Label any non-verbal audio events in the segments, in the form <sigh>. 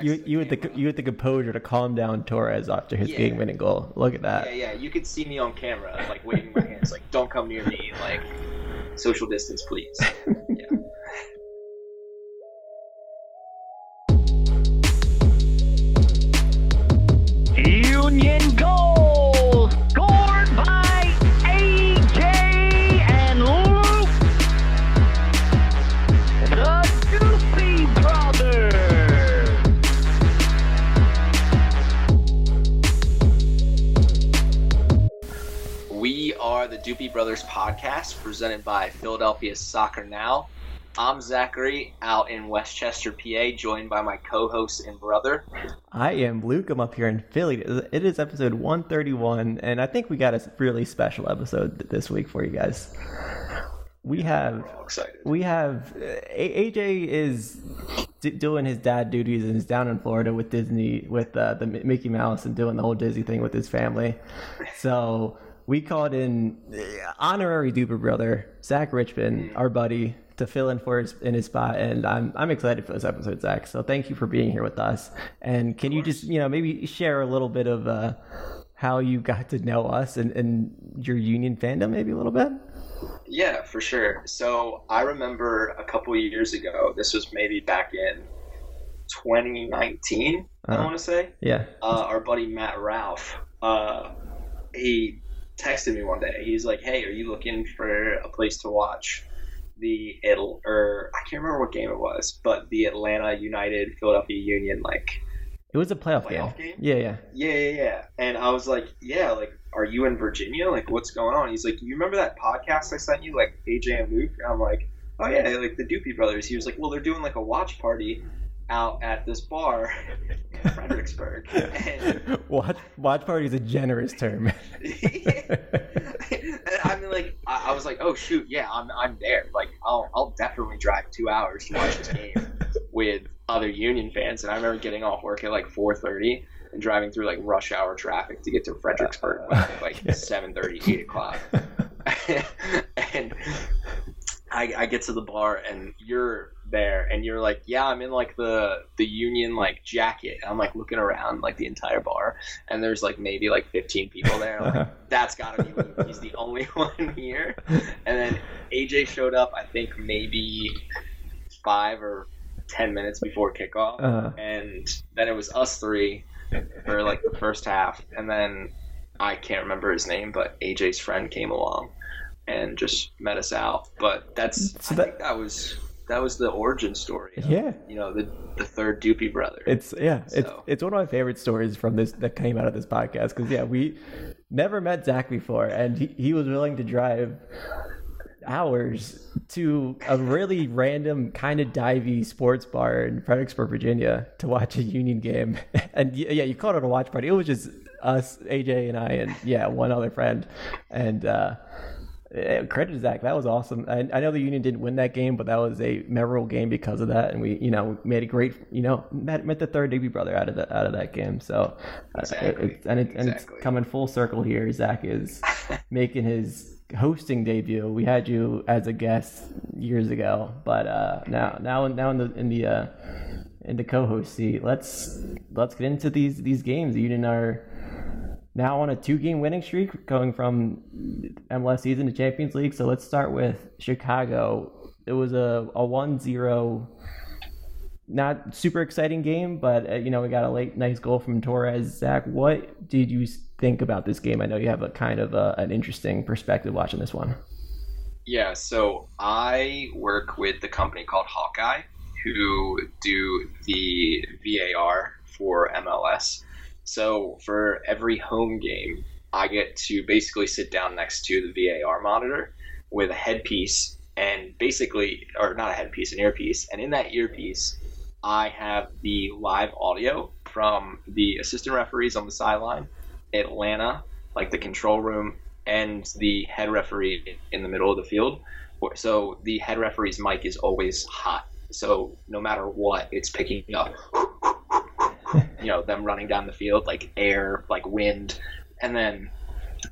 you you with the you with the composure to calm down Torres after his Yeah. game-winning goal. Look at that. Yeah, yeah. You could see me on camera, like waving my hands, like "Don't come near me," like social distance, please. <laughs> Yeah. Doopy Brothers podcast presented by Philadelphia Soccer Now. I'm Zachary out in Westchester, PA, joined by my co-host and brother. I am Luke. I'm up here in Philly. It is episode 131, and I think we got a really special episode this week for you guys. We have we have AJ is d- doing his dad duties and is down in Florida with Disney with uh, the Mickey Mouse and doing the whole Disney thing with his family. So we called in uh, honorary Doopy brother Zach Richman, our buddy, to fill in for his in his spot, and I'm I'm excited for this episode, Zach. So thank you for being here with us. And can you just you know maybe share a little bit of uh, how you got to know us and, and your Union fandom, maybe a little bit? Yeah, for sure. So I remember a couple of years ago. This was maybe back in 2019. I Uh-huh. want to say. Yeah. uh, our buddy Matt Ralph, uh, he texted me one day. He's like, "Hey, are you looking for a place to watch the It'll or I can't remember what game it was, but the Atlanta United Philadelphia Union like It was a playoff, Playoff game. game? Yeah, yeah. yeah yeah yeah." And I was like, "Yeah, like." Are you in Virginia? Like, what's going on? He's like, you remember that podcast I sent you, like AJ and Luke? And I'm like, oh yeah, like the Doopy brothers. He was like, well, they're doing like a watch party out at this bar in Fredericksburg. And <laughs> watch watch party is a generous term. <laughs> I mean, like, I, I was like, oh shoot, yeah, I'm, I'm there. Like, I'll, I'll definitely drive two hours to watch this game <laughs> with other Union fans. And I remember getting off work at like 4:30 and driving through like rush hour traffic to get to Fredericksburg by like 7:30, 8 o'clock. and I, I get to the bar and you're there and you're like, yeah, I'm in like the the Union like jacket. And I'm like looking around like the entire bar and there's like maybe like 15 people there. Like, <laughs> that's gotta be Luke. He's the only <laughs> one here. And then AJ showed up, I think maybe five or ten minutes before kickoff, Uh, and then it was us three for like the first half, and then I can't remember his name, but AJ's friend came along and just met us out. But that's So I that- think that was that was the origin story. Of, yeah. you know the the third Doopy brother. It's yeah, it's So- it's one of my favorite stories from this that came out of this podcast because yeah, we never met Zach before, and he, he was willing to drive hours to a really <laughs> random kind of divey sports bar in Fredericksburg, Virginia, to watch a Union game. <laughs> And yeah, you called it a watch party. It was just us, AJ, and I, and yeah, one other friend, and. uh credit to Zach. That was awesome. I, I know the Union didn't win that game, but that was a memorable game because of that. And we, you know, made a great, you know, met, met the third Doopy brother out of the, out of that game. So, uh, Exactly. it, and, it, and it's Exactly. coming full circle here. Zach is <laughs> making his hosting debut. We had you as a guest years ago, but uh, now, now, now in the in the uh, in the co-host seat, let's let's get into these these games. The Union are now on a two game winning streak going from MLS season to Champions League. So let's start with Chicago. It was a, a 1 0, not super exciting game, but uh, you know, we got a late, nice goal from Torres. Zach, what did you think about this game? I know you have a kind of a, an interesting perspective watching this one. Yeah, so I work with the company called Hawkeye, who do the VAR for MLS. So for every home game, I get to basically sit down next to the VAR monitor with a headpiece and basically, or not a headpiece, an earpiece. And in that earpiece, I have the live audio from the assistant referees on the sideline, Atlanta, like the control room, and the head referee in the middle of the field. So the head referee's mic is always hot. So no matter what, it's picking up, you know, them running down the field, like air, like wind. And then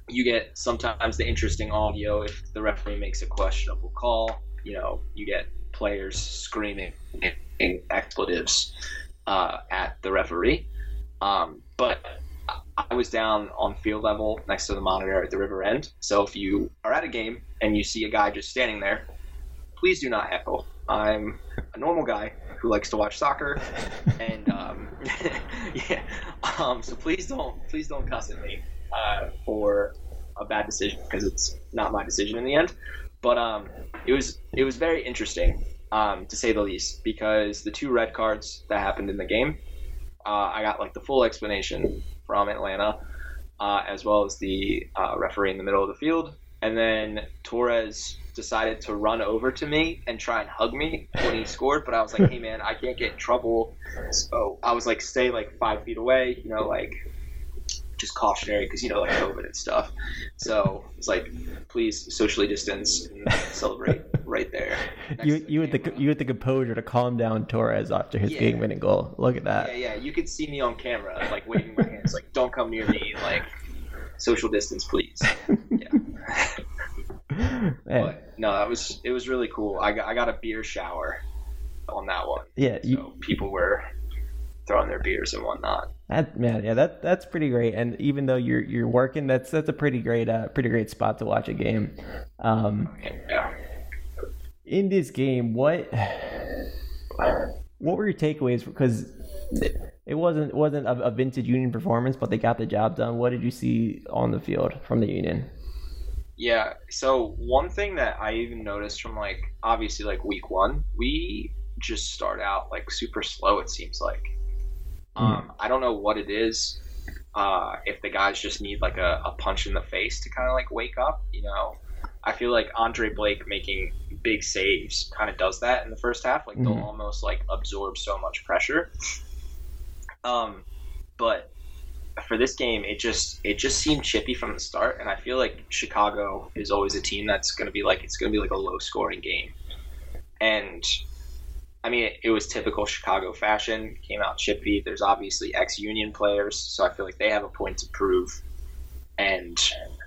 you get sometimes the interesting audio if the referee makes a questionable call. You know, you get players screaming expletives. uh, at the referee. Um, but I was down on field level next to the monitor at the river end. So if you are at a game and you see a guy just standing there, please do not heckle. I'm a normal guy who likes to watch soccer, <laughs> and um, <laughs> yeah, um, so please don't please don't cuss at me uh, for a bad decision because it's not my decision in the end. But um, it was it was very interesting um, to say the least because the two red cards that happened in the game, uh, I got like the full explanation from Atlanta, uh, as well as the uh, referee in the middle of the field, and then Torres decided to run over to me and try and hug me when he scored. But I was like, <laughs> hey man, I can't get in trouble. So I was like, stay like five feet away, you know, like just cautionary because you know like COVID and stuff. So it's like, please socially distance and celebrate <laughs> right there. You to you had the you had the composure to calm down Torres after his Yeah. game winning goal. Look at that. Yeah, yeah. You could see me on camera, like waving my hands, like "Don't come near me," like social distance, please. <laughs> Yeah. <laughs> But no, that was it was really cool. I got I got a beer shower on that one. yeah, you, So people were throwing their beers and whatnot. That man, yeah, that that's pretty great. And even though you're you're working, that's that's a pretty great uh pretty great spot to watch a game. Um, Yeah. in this game, what what were your takeaways? Because it wasn't wasn't a, a vintage Union performance, but they got the job done. What did you see on the field from the Union? Yeah. So one thing that I even noticed from like obviously like week one, we just start out like super slow. It seems like. Um, I don't know what it is. Uh, if the guys just need like a, a punch in the face to kind of like wake up, you know. I feel like Andre Blake making big saves kind of does that in the first half. Like they'll Mhm. almost like absorb so much pressure. Um, but for this game, it just it just seemed chippy from the start, and I feel like Chicago is always a team that's going to be like it's going to be like a low scoring game, and I mean it, it was typical Chicago fashion. Came out chippy. There's obviously ex Union players, so I feel like they have a point to prove, and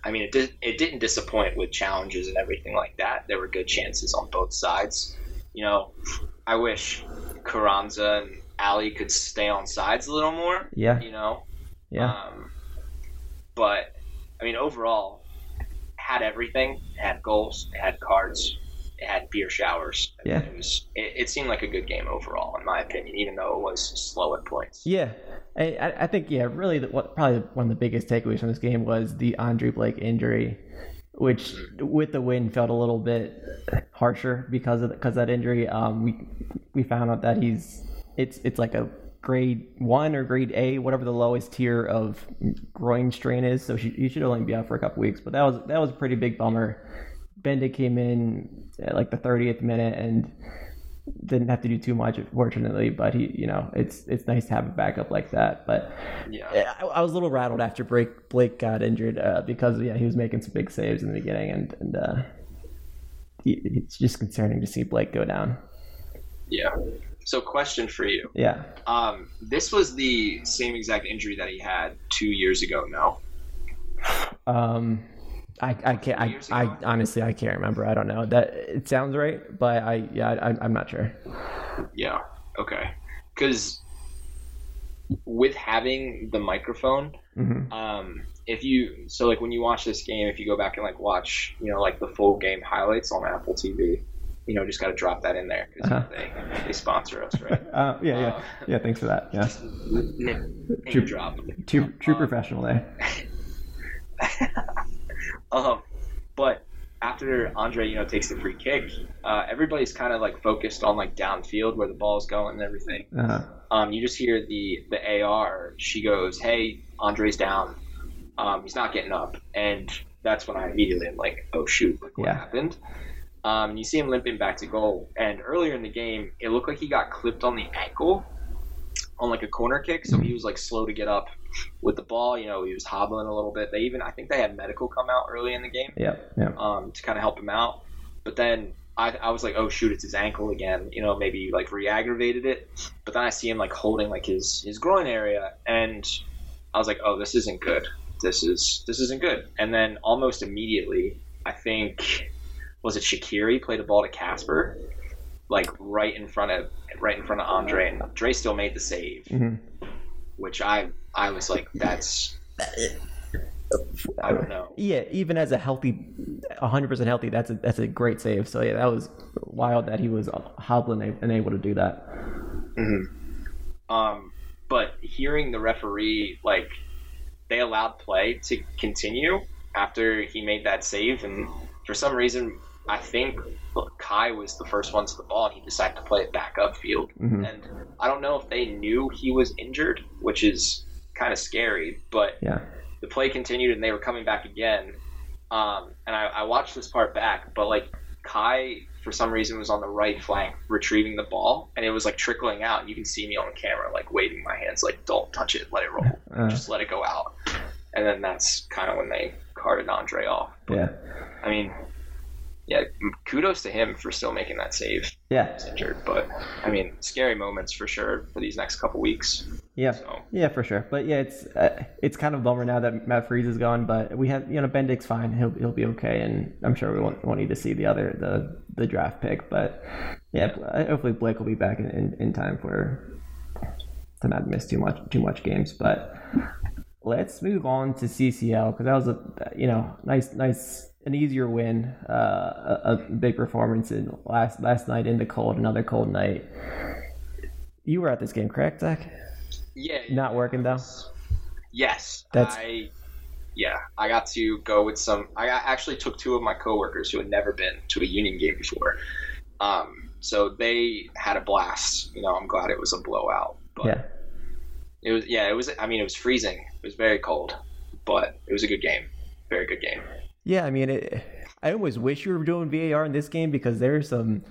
I mean it did, it didn't disappoint with challenges and everything like that. There were good chances on both sides. You know, I wish Carranza and Ali could stay on sides a little more. Yeah, You know, yeah, um, but I mean, overall, had everything. It had goals. It had cards. It had beer showers. I mean, Yeah. it was. It, it seemed like a good game overall, in my opinion, even though it was slow at points. yeah. I, I I think yeah, really, the, what probably one of the biggest takeaways from this game was the Andre Blake injury, which with the win felt a little bit harsher because of because that injury. Um, we we found out that he's it's it's like a grade one or grade A, whatever the lowest tier of groin strain is. So she, he should only be out for a couple weeks. But that was that was a pretty big bummer. Bendik came in at like the 30th minute and didn't have to do too much, fortunately. But he, you know, it's it's nice to have a backup like that. But Yeah. I, I was a little rattled after Blake Blake got injured uh, because yeah, he was making some big saves in the beginning, and and uh, it's just concerning to see Blake go down. Yeah. So, question for you. Yeah. Um, this was the same exact injury that he had two years ago. No. Um, I, I can't. I, I honestly I can't remember. I don't know. That it sounds right, but I yeah I, I'm not sure. Yeah. Okay. Because with having the microphone, hmm um, if you so like when you watch this game, if you go back and like watch, you know, like the full game highlights on Apple TV, you know, just got to drop that in there because Uh-huh. they they sponsor us, right? <laughs> Uh, yeah, yeah, Uh, yeah. Thanks for that. Yeah, Name True. drop. true, true um, professional there. <laughs> Um, but after Andre, you know, takes the free kick, uh, everybody's kind of like focused on like downfield where the ball's going and everything. Uh-huh. um, you just hear the the AR. She goes, "Hey, Andre's down. Um, he's not getting up." And that's when I immediately am like, "Oh shoot, like, what Yeah. happened?" Um, you see him limping back to goal, and earlier in the game, it looked like he got clipped on the ankle on like a corner kick, so he was like slow to get up with the ball. You know, he was hobbling a little bit. They even, I think, they had medical come out early in the game Yeah, yeah. um, to kind of help him out. But then I, I was like, oh shoot, it's his ankle again. You know, maybe like re-aggravated it. But then I see him like holding like his his groin area, and I was like, oh, this isn't good. This is this isn't good. And then almost immediately, I think was it Shaqiri played a ball to Kacper, like right in front of right in front of Andre, and Andre still made the save, Mhm. which I I was like, that's I don't know. Yeah, even as a healthy, 100% healthy, that's a that's a great save. So yeah, that was wild that he was hobbling and able to do that. Um, but hearing the referee like they allowed play to continue after he made that save, and for some reason, I think Kai was the first one to the ball, and he decided to play it back upfield. Mhm. And I don't know if they knew he was injured, which is kind of scary, but Yeah. the play continued and they were coming back again. Um, and I, I watched this part back, but like Kai, for some reason, was on the right flank retrieving the ball, and it was like trickling out. And you can see me on camera, like waving my hands, like "Don't touch it, let it roll, Uh, just let it go out." And then that's kind of when they carted Andre off. yeah. I mean, yeah, kudos to him for still making that save. Yeah. He's injured, but I mean, scary moments for sure for these next couple weeks. Yeah. So Yeah, for sure. But yeah, it's uh, it's kind of a bummer now that Matt Freese is gone. But we have you know Bendik's fine. He'll he'll be okay, and I'm sure we won't, won't need to see the other the the draft pick. But yeah, hopefully Blake will be back in, in, in time for to not miss too much too much games. But let's move on to CCL because that was a you know nice nice an easier win, uh, a, a big performance in last last night in the cold, another cold night. You were at this game, correct, Zach? yeah, Not working though. Yes, That's- I. Yeah, I got to go with some. I actually took two of my coworkers who had never been to a Union game before. Um, so they had a blast. You know, I'm glad it was a blowout. But Yeah. it was. Yeah, it was. I mean, it was freezing. It was very cold, but it was a good game. Very good game. Yeah, I mean, it, I always wish you were doing VAR in this game because there's some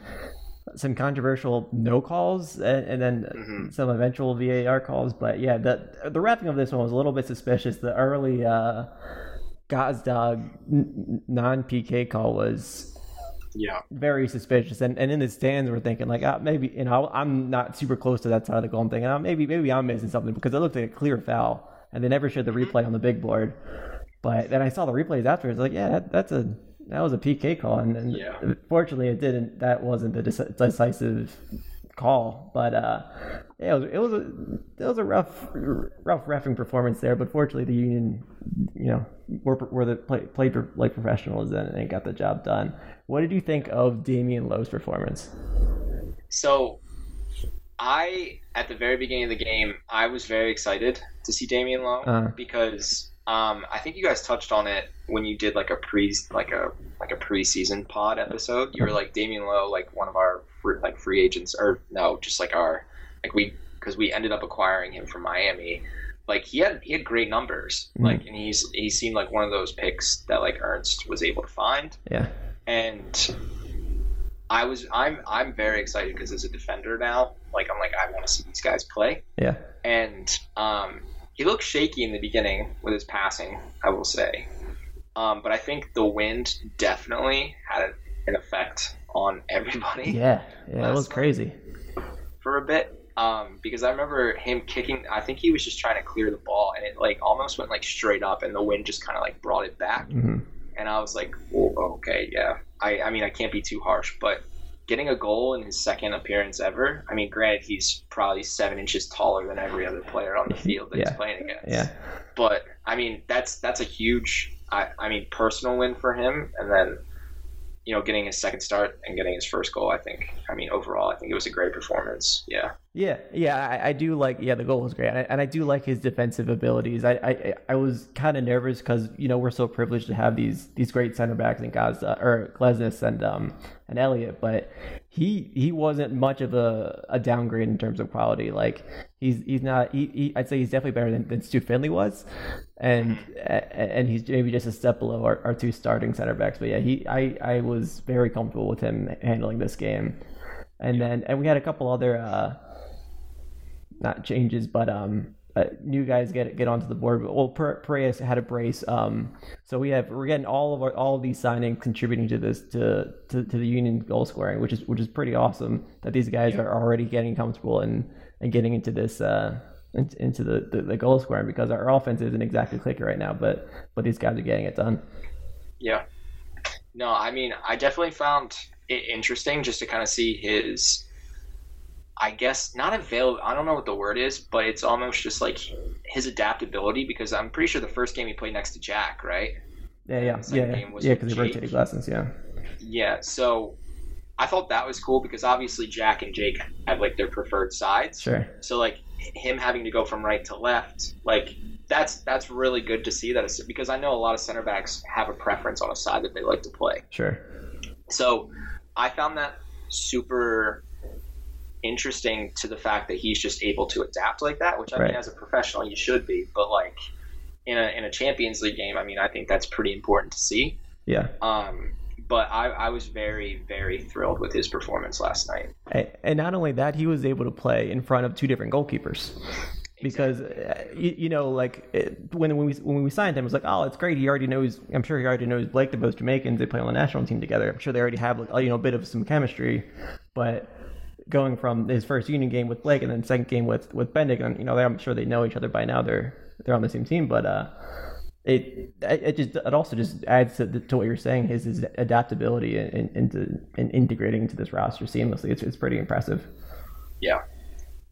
some controversial no calls and, and then Mhm. some eventual VAR calls. But yeah, the the wrapping of this one was a little bit suspicious. The early uh, Gazdag non PK call was Yeah. very suspicious. And, and in the stands, we're thinking like, ah, maybe you know, I'm not super close to that side of the goal. I'm thinking, oh, maybe maybe I'm missing something because it looked like a clear foul, and they never showed the replay on the big board. But then I saw the replays afterwards, like, yeah, that, that's a that was a PK call, and, and Yeah. fortunately, it didn't. That wasn't the dec- decisive call, but uh, yeah, it was it was a it was a rough rough refing performance there. But fortunately, the Union, you know, were were the play, played like professionals and, and got the job done. What did you think of Damion Lowe's performance? So, I at the very beginning of the game, I was very excited to see Damion Lowe Uh. because um, I think you guys touched on it when you did like a pre like a like a preseason pod episode. You were like Damion Lowe, like one of our free, like free agents, or no, just like our like we because we ended up acquiring him from Miami. Like he had he had great numbers, Mhm. like and he's he seemed like one of those picks that like Ernst was able to find Yeah, and I was I'm I'm very excited because as a defender now, like I'm like I want to see these guys play, yeah, and um, he looked shaky in the beginning with his passing, I will say, um, but I think the wind definitely had an effect on <laughs> everybody yeah, yeah. It was crazy. for a bit. Um, because I remember him kicking. I think he was just trying to clear the ball, and it like almost went like straight up, and the wind just kind of like brought it back. hmm and I was like, oh, okay, yeah. I, I mean, I can't be too harsh, but getting a goal in his second appearance ever. I mean, granted, he's probably seven inches taller than every other player on the <laughs> field that Yeah. he's playing against. Yeah, But I mean, that's that's a huge, I, I mean, personal win for him, and then you know, getting his second start and getting his first goal. I think. I mean, overall, I think it was a great performance. Yeah. Yeah, yeah, I, I do like. Yeah, the goal was great, and I, and I do like his defensive abilities. I I, I was kind of nervous because you know we're so privileged to have these these great center backs in Gaza or Glesnes and um and Elliott, but he he wasn't much of a, a downgrade in terms of quality. Like he's he's not. He, he I'd say he's definitely better than, than Stu Findlay was, and and he's maybe just a step below our, our two starting center backs. But yeah, he I I was very comfortable with him handling this game, and then and we had a couple other. uh not changes, but um, uh, new guys get get onto the board. Well, Per- Perez had a brace. Um, so we have we're getting all of our all of these signings contributing to this to, to to the Union goal scoring, which is which is pretty awesome that these guys are already getting comfortable and and getting into this uh into the, the the goal scoring because our offense isn't exactly clicking right now, but but these guys are getting it done. Yeah. No, I mean, I definitely found it interesting just to kind of see his. I guess not available. I don't know what the word is, but it's almost just like his adaptability because I'm pretty sure the first game he played next to Jack, right? Yeah, yeah, yeah, was yeah, because he rotated lessons. Yeah, Yeah, so I thought that was cool because obviously Jack and Jake have like their preferred sides. sure. So like him having to go from right to left, like that's that's really good to see that because I know a lot of center backs have a preference on a side that they like to play. Sure. So I found that super interesting to the fact that he's just able to adapt like that, which I Right. mean as a professional you should be, but like in a in a Champions League game, I mean I think that's pretty important to see. Yeah. Um, but I, I was very, very thrilled with his performance last night. A- And not only that, he was able to play in front of two different goalkeepers. Because uh, you, you know, like it, when when we when we signed him, it was like, oh, it's great. He already knows. I'm sure he already knows Blake. They're both Jamaicans. They play on the national team together. I'm sure they already have like, you know a bit of some chemistry. But going from his first union game with Blake and then second game with with Bendik, and you know, I'm sure they know each other by now. They're they're on the same team, but uh, it it just it also just adds to, to what you're saying his, his adaptability in, into and integrating into this roster seamlessly. It's it's pretty impressive. Yeah.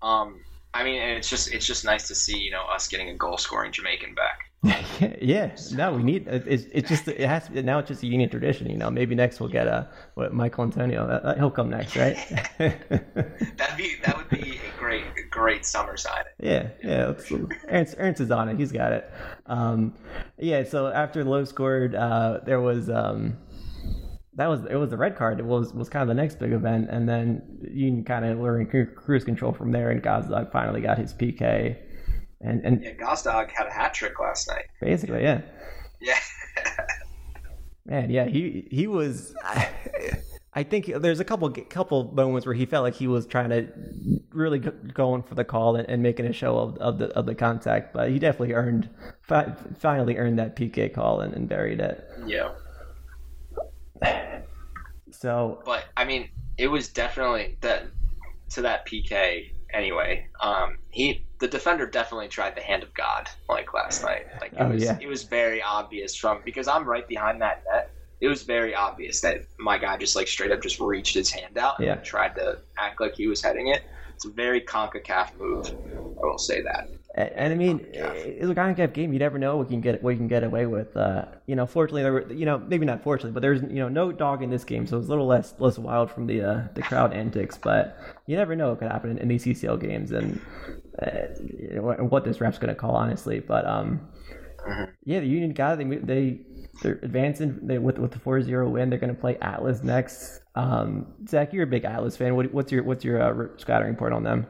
Um, I mean, and it's just it's just nice to see you know us getting a goal scoring Jamaican back. <laughs> yeah, no, we need. It's, it's just it has to now. It's just a union tradition, you know. Maybe next we'll get a what Michail Antonio. That, that- he'll come next, right? <laughs> That'd be that would be a great a great summer signing. yeah, yeah. Let's, Ernst, Ernst is on it. He's got it. Um, yeah. So after Lowe scored, uh, there was um, that was it was the red card. It was was kind of the next big event, and then Union kind of were in cruise control from there, and Gazdag finally got his PK, and and Yeah, Gazdag had a hat trick last night. basically, yeah. Yeah. Man, yeah, he he was. I think there's a couple couple moments where he felt like he was trying to really go- going for the call and, and making a show of, of the of the contact, but he definitely earned fi- finally earned that PK call and, and buried it. yeah. <sighs> So But I mean, it was definitely that to that PK anyway. Um, he the defender definitely tried the hand of God like last night. Like it Oh, was yeah. it was very obvious from because I'm right behind that net. It was very obvious that my guy just like straight up just reached his hand out Yeah. and tried to act like he was heading it. It's a very CONCACAF move. I will say that. And, and I mean, it's a CONCACAF game. You never know what you can get what you can get away with. Uh, you know, fortunately, there were you know maybe not fortunately, but there's you know no dog in this game, so it's a little less less wild from the uh, the crowd antics. But you never know what could happen in, in these CCL games and uh, you know, what- this ref's going to call, honestly. But um, yeah, the Union got it. They they they're advancing they, with with the 4-0 win. They're going to play Atlas next. Um, Zach, you're a big Atlas fan. What, what's your what's your uh, scouting report on them?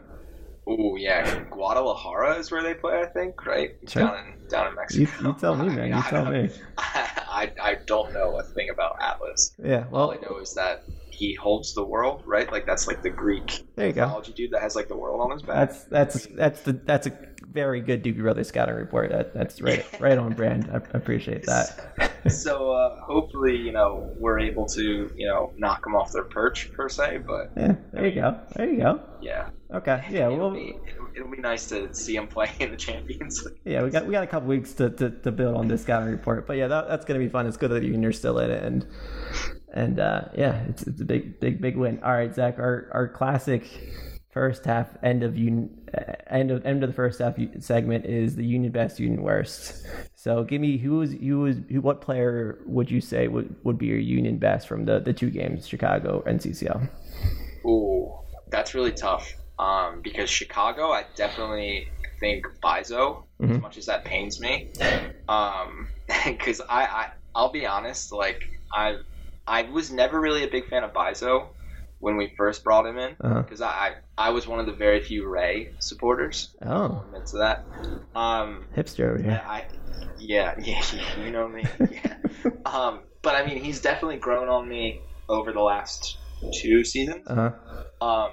Oh yeah, Guadalajara is where they play. I think right down in down in Mexico. You, you tell me, man. You I tell don't- me. <laughs> I, I don't know a thing about Atlas. Yeah. well, All I know is that he holds the world, right? Like that's like the Greek There you go. mythology dude that has like the world on his back. That's that's that's the that's a very good Doopy Brothers scouting report. That that's right <laughs> right on brand. I I appreciate that. <laughs> so uh, hopefully, you know, we're able to, you know, knock them off their perch per se. But yeah, there you go. There you go. yeah, Okay. Yeah. it'll Well. be it'll, it'll be nice to see him play in the Champions League. Yeah, we got we got a couple weeks to, to, to build on this scouting report, but yeah, that, that's gonna be fun. It's good that you're still in it, and and uh, yeah, it's it's a big big big win. All right, Zach, our our classic first half end of union uh, end of end of the first half segment is the union best, union worst. So give me who is who is who what player would you say would, would be your union best from the the two games, Chicago and CCL? Ooh, that's really tough. Um, because Chicago, I definitely think Bizo, as Mhm. much as that pains me. Um, <laughs> because I, I, I'll be honest, like I, I was never really a big fan of Bizo when we first brought him in, Uh-huh. because I, I, I was one of the very few Ray supporters. Oh, admit to that. Um, hipster over here. I, yeah, <laughs> yeah, you know me. <laughs> Yeah. Um, but I mean, he's definitely grown on me over the last two seasons. Uh huh. Um,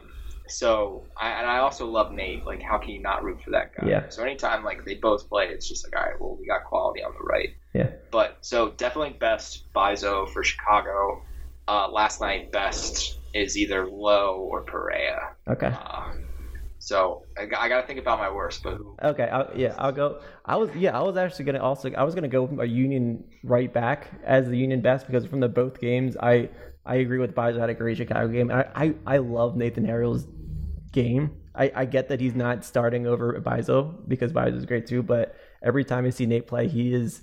so I and I also love Nate. Like, how can you not root for that guy? Yeah. So anytime like they both play, it's just like, all right, well, we got quality on the right. Yeah. But so definitely best Bizo for Chicago. Uh, last night best is either Lowe or Perea. Okay. Uh, so I, I got to think about my worst, but who? Okay, I'll, yeah, I'll go. I was yeah, I was actually gonna also I was gonna go with a Union right back as the Union best because from the both games I I agree with Bizo had a great Chicago game. I, I, I love Nathan Harriel's game. I, I get that he's not starting over Bizo because Bizo is great too, but every time I see Nate play, he is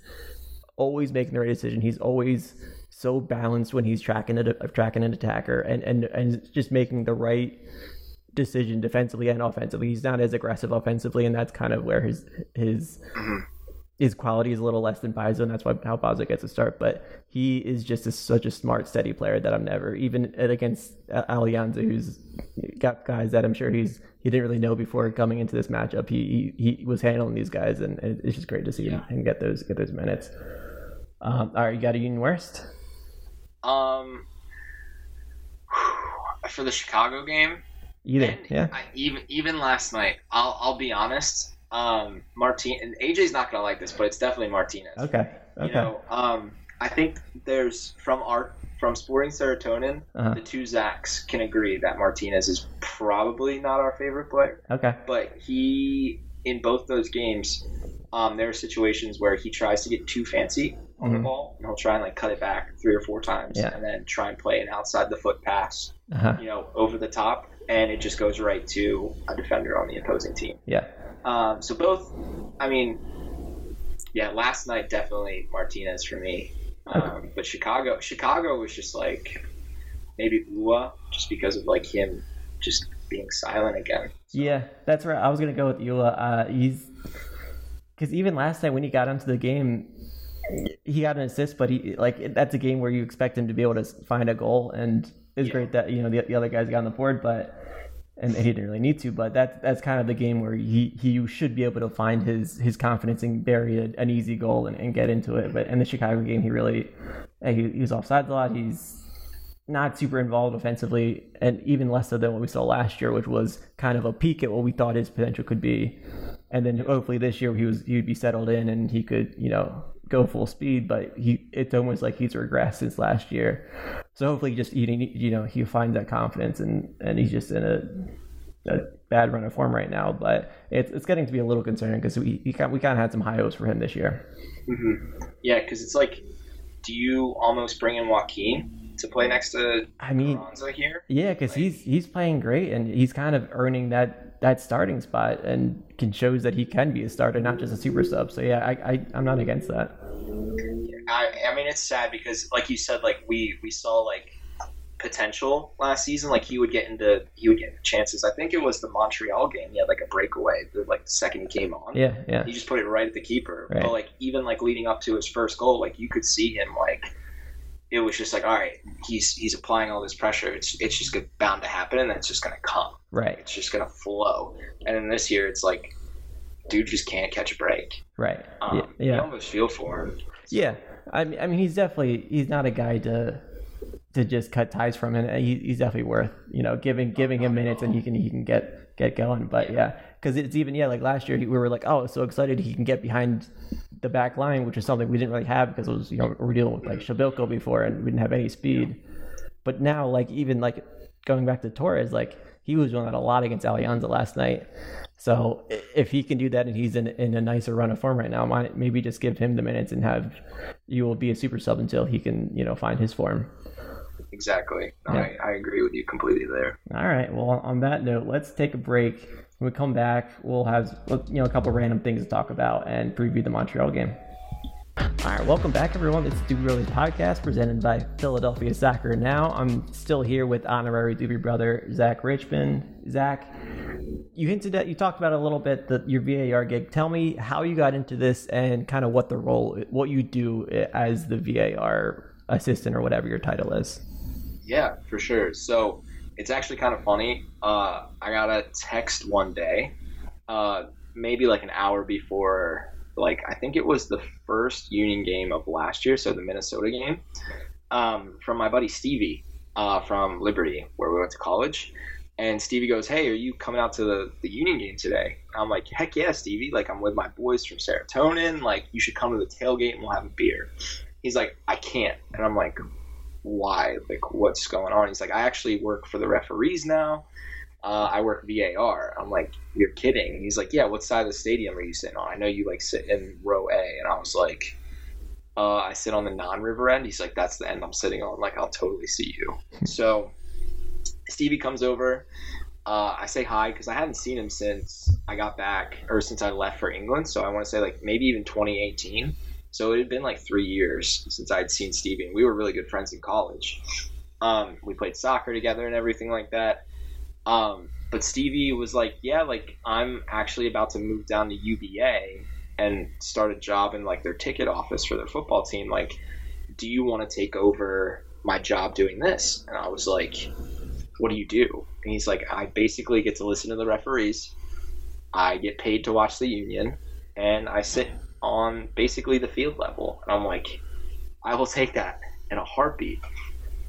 always making the right decision. He's always so balanced when he's tracking it, uh, tracking an attacker, and and and just making the right decision defensively and offensively. He's not as aggressive offensively, and that's kind of where his his mm-hmm. his quality is a little less than Bizo, and that's why how Bizo gets a start. But he is just a, such a smart, steady player that I'm never even against uh, Alianza, who's got guys that I'm sure he's he didn't really know before coming into this matchup. He he, he was handling these guys, and it's just great to see him and get those get those minutes. Um, all right, you got a Union West. Um, for the Chicago game, Either, and yeah. I, even even last night, I'll I'll be honest. Um, Martin and AJ's not gonna like this, but it's definitely Martinez. Okay. Okay. You know, um, I think there's from our from Sporting Serotonin, Uh-huh. the two Zacks can agree that Martinez is probably not our favorite player, okay. but he in both those games, um, there are situations where he tries to get too fancy on Mhm. the ball, and he'll try and like cut it back three or four times, Yeah. and then try and play an outside the foot pass, Uh-huh. you know, over the top, and it just goes right to a defender on the opposing team. Yeah. Um, so both, I mean, yeah, last night definitely Martinez for me. Um, but Chicago, Chicago was just like maybe Uhre, just because of like him just being silent again. Yeah, that's right. I was gonna go with Uhre. Uh, he's because even last night when he got into the game, he got an assist, but he like that's a game where you expect him to be able to find a goal, and it's Yeah. great that you know the, the other guys got on the board, but and he didn't really need to. But that that's kind of the game where he he should be able to find his his confidence and bury a, an easy goal and, and get into it. But in the Chicago game, he really eh, he, he was offsides a lot. He's not super involved offensively, and even less so than what we saw last year, which was kind of a peak at what we thought his potential could be. And then hopefully this year he was he would be settled in and he could you know go full speed. But he it's almost like he's regressed since last year. So hopefully just you you know he finds that confidence and and he's just in a, a bad run of form right now. But it's it's getting to be a little concerning because we we kind we kind of had some high hopes for him this year. Mm-hmm. Yeah, because it's like, do you almost bring in Joaquin to play next to I mean, Carranza here? Yeah, because he's he's playing great and he's kind of earning that that starting spot and can shows that he can be a starter, not just a super sub. So yeah, I, I I'm not against that. I, I mean, it's sad because, like you said, like we we saw like potential last season. Like he would get into he would get chances. I think it was the Montreal game. He had like a breakaway. The, like the second he came on. Yeah, yeah, He just put it right at the keeper. Right. But like even like leading up to his first goal, like you could see him like it was just like all right, he's he's applying all this pressure. It's it's just bound to happen, and then it's just gonna come. right, It's just gonna flow. And then this year, it's like dude just can't catch a break. right. Um, yeah, You almost feel for him. yeah. I mean, I mean, he's definitely he's not a guy to to just cut ties from, and he, he's definitely worth you know giving giving him minutes and he can he can get get going. But yeah, because it's even yeah like last year he, we were like oh so excited he can get behind the back line, which is something we didn't really have because it was you know we we're dealing with like Przybylko before and we didn't have any speed. But now like even like going back to Torres, like he was doing that a lot against Alianza last night. So if he can do that and he's in, in a nicer run of form right now, might maybe just give him the minutes and have you will be a super sub until he can you know find his form. Exactly. Yeah. I, I agree with you completely there. All right. Well, on that note, let's take a break. When we come back, we'll have you know a couple random things to talk about and preview the Montreal game. All right, welcome back, everyone. It's the Really podcast presented by Philadelphia Soccer Now. I'm still here with honorary Doopy brother Zach Richman. Zach, you hinted at, you talked about a little bit the, your VAR gig. Tell me how you got into this and kind of what the role, what you do as the VAR assistant or whatever your title is. Yeah, for sure. So it's actually kind of funny. Uh, I got a text one day, uh, maybe like an hour before, like I think it was the first Union game of last year, so the Minnesota game, um, from my buddy Stevie uh, from Liberty, where we went to college. And Stevie goes, "Hey, are you coming out to the, the Union game today?" I'm like, "Heck yeah, Stevie! Like I'm with my boys from Serotonin. Like you should come to the tailgate and we'll have a beer." He's like, "I can't," and I'm like, why like what's going on he's like i actually work for the referees now uh, i work var i'm like you're kidding he's like yeah what side of the stadium are you sitting on i know you like sit in row a and i was like Uh, I sit on the non-river end. He's like, "That's the end I'm sitting on. Like, I'll totally see you." so Stevie comes over. Uh, I say hi because I hadn't seen him since I got back or since I left for England. So I want to say like maybe even 2018. So it had been like three years since I'd seen Stevie, and we were really good friends in college. Um, we played soccer together and everything like that. Um, but Stevie was like, "Yeah, like I'm actually about to move down to UVA and start a job in like their ticket office for their football team. Like, do you want to take over my job doing this?" And I was like, "What do you do?" And he's like, "I basically get to listen to the referees. I get paid to watch the union, and I sit on basically the field level." And I'm like, "I will take that in a heartbeat."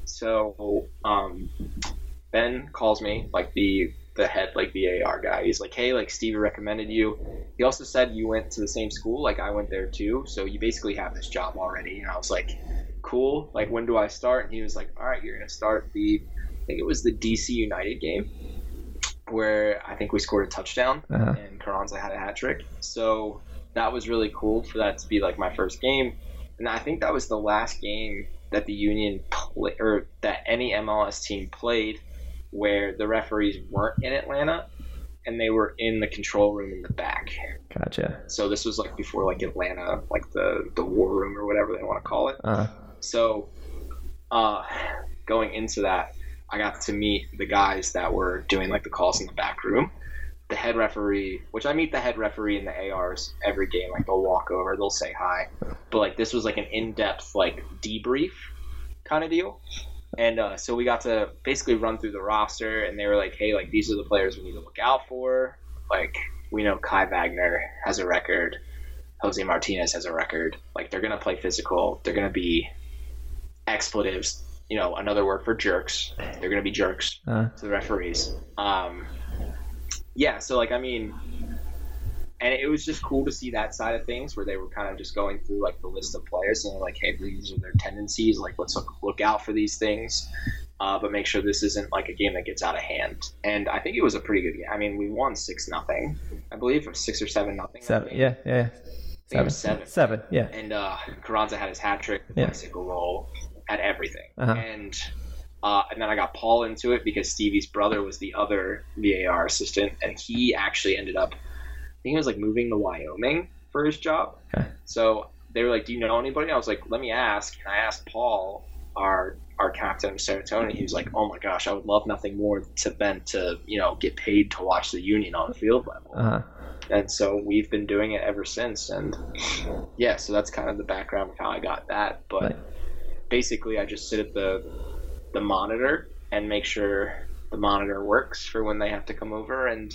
So um, Ben calls me, like the the head like VAR guy. He's like, "Hey, like Stevie recommended you." He also said you went to the same school, like I went there too. So you basically have this job already. And I was like, "Cool. Like when do I start?" And he was like, "All right, you're gonna start the, I think it was the DC United game, where I think we scored a touchdown Uh-huh. and Carranza had a hat trick. So that was really cool for that to be like my first game. And I think that was the last game that the Union play, or that any MLS team played where the referees weren't in Atlanta and they were in the control room in the back. Gotcha. So this was like before like Atlanta, like the the war room or whatever they want to call it. Uh, So, uh, going into that, I got to meet the guys that were doing like the calls in the back room. The head referee, which I meet the head referee in the ARs every game. Like they'll walk over, they'll say hi, but like this was like an in-depth like debrief kind of deal. And uh, so we got to basically run through the roster, and they were like, "Hey, like these are the players we need to look out for. Like we know Kai Wagner has a record, Jose Martinez has a record. Like they're gonna play physical. They're gonna be expletives. You know, another word for jerks. They're gonna be jerks uh, to the referees. Um, yeah, so like I mean, and it was just cool to see that side of things where they were kind of just going through like the list of players and like, hey, these are their tendencies. Like, let's look, look out for these things, uh, but make sure this isn't like a game that gets out of hand. And I think it was a pretty good game. I mean, we won six nothing, I believe, or six or seven nothing. seven. Yeah, yeah. Think seven. Seven. Yeah. And uh, Carranza had his hat trick, the Yeah. bicycle roll, had everything. Uh-huh. And uh, and then I got Paul into it because Stevie's brother was the other VAR assistant, and he actually ended up, I think he was like moving to Wyoming for his job. Okay. So they were like, "Do you know anybody?" I was like, "Let me ask." And I asked Paul, our our captain of serotonin. He was like, "Oh my gosh, I would love nothing more to than to you know get paid to watch the Union on the field level." Uh huh. and so we've been doing it ever since and yeah so that's kind of the background of how i got that but Right. basically i just sit at the the monitor and make sure the monitor works for when they have to come over and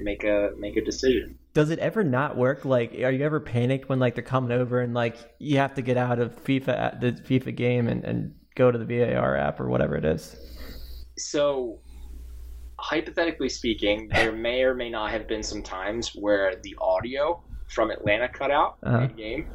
make a make a decision Does it ever not work? Like, are you ever panicked when like they're coming over and like you have to get out of FIFA the FIFA game and, and go to the VAR app or whatever it is? so hypothetically speaking <laughs> there may or may not have been some times where the audio from atlanta cut out Uh-huh. mid-game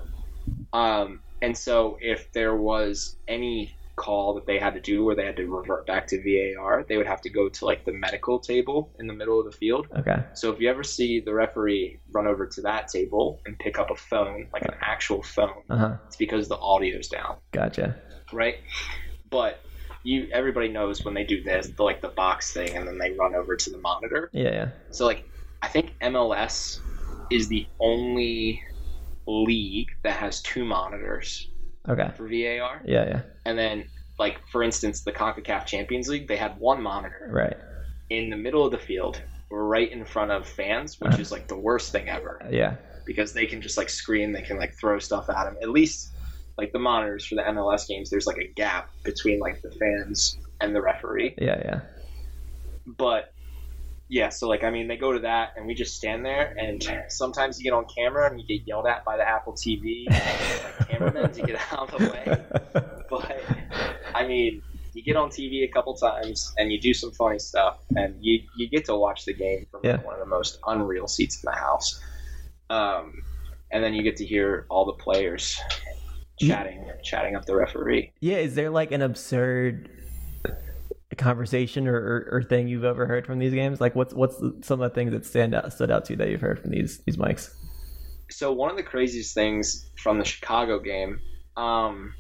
um, and so if there was any call that they had to do where they had to revert back to var they would have to go to like the medical table in the middle of the field Okay. so if you ever see the referee run over to that table and pick up a phone like an actual phone Uh huh. it's because the audio's down Gotcha. right? But you everybody knows when they do this, the like the box thing, and then they run over to the monitor. Yeah. Yeah. So like, I think MLS is the only league that has two monitors Okay. for VAR, Yeah. Yeah. and then like for instance, the Concacaf Champions League, they had one monitor Right. in the middle of the field, right in front of fans, which Uh-huh. is like the worst thing ever Yeah. because they can just like scream, they can like throw stuff at them. At least like the monitors for the MLS games, there's like a gap between like the fans and the referee. Yeah. Yeah. But yeah, so like I mean, they go to that and we just stand there, and sometimes you get on camera and you get yelled at by the Apple TV like <laughs> cameramen to get out of the way. But I mean. You get on TV a couple times and you do some funny stuff, and you, you get to watch the game from Yeah. one of the most unreal seats in the house. Um, and then you get to hear all the players chatting, chatting up the referee. Yeah, is there like an absurd conversation or, or, or thing you've ever heard from these games? Like, what's what's some of the things that stand out stood out to you that you've heard from these these mics? so one of the craziest things from the Chicago game, um,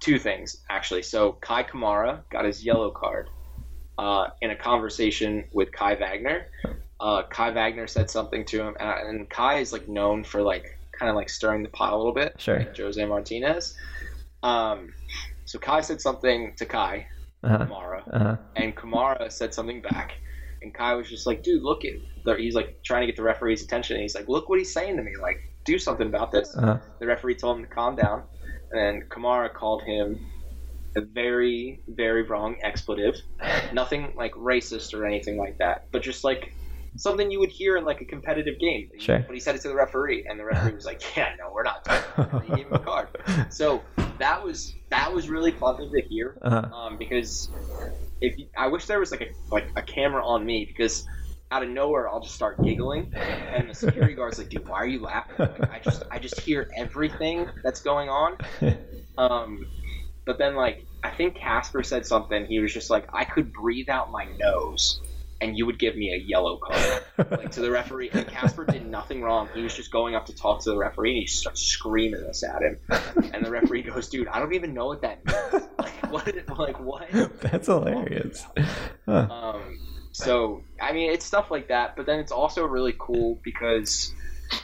two things actually. So Kei Kamara got his yellow card uh, in a conversation with Kai Wagner. Uh, Kai Wagner said something to him, and, and Kai is like known for like kind of like stirring the pot a little bit, Sure. like Jose Martinez. Um, so Kai said something to Kei Uh-huh. Kamara, Uh-huh. and Kamara said something back, and Kai was just like, "Dude, look at." The, he's like trying to get the referee's attention, and he's like, "Look what he's saying to me! Like, do something about this." Uh-huh. The referee told him to calm down, and Kamara called him a very, very wrong expletive. <laughs> Nothing like racist or anything like that, but just like something you would hear in like a competitive game. Sure. But he said it to the referee, and the referee was like, "Yeah, no, we're not." Doing that. He gave him a card. <laughs> So that was that was really fun to hear Uh-huh. um, because if you, I wish there was like a like a camera on me because out of nowhere I'll just start giggling and the security guard's like, dude, why are you laughing? Like, I just I just hear everything that's going on. Um, but then like I think Kacper said something. He was just like, I could breathe out my nose. And you would give me a yellow card, like to the referee. And Kacper did nothing wrong. He was just going up to talk to the referee, and he starts screaming this at him. And the referee goes, "Dude, I don't even know what that means. Like, what? Like, what?" That's hilarious. Huh. Um, so I mean, it's stuff like that, but then it's also really cool because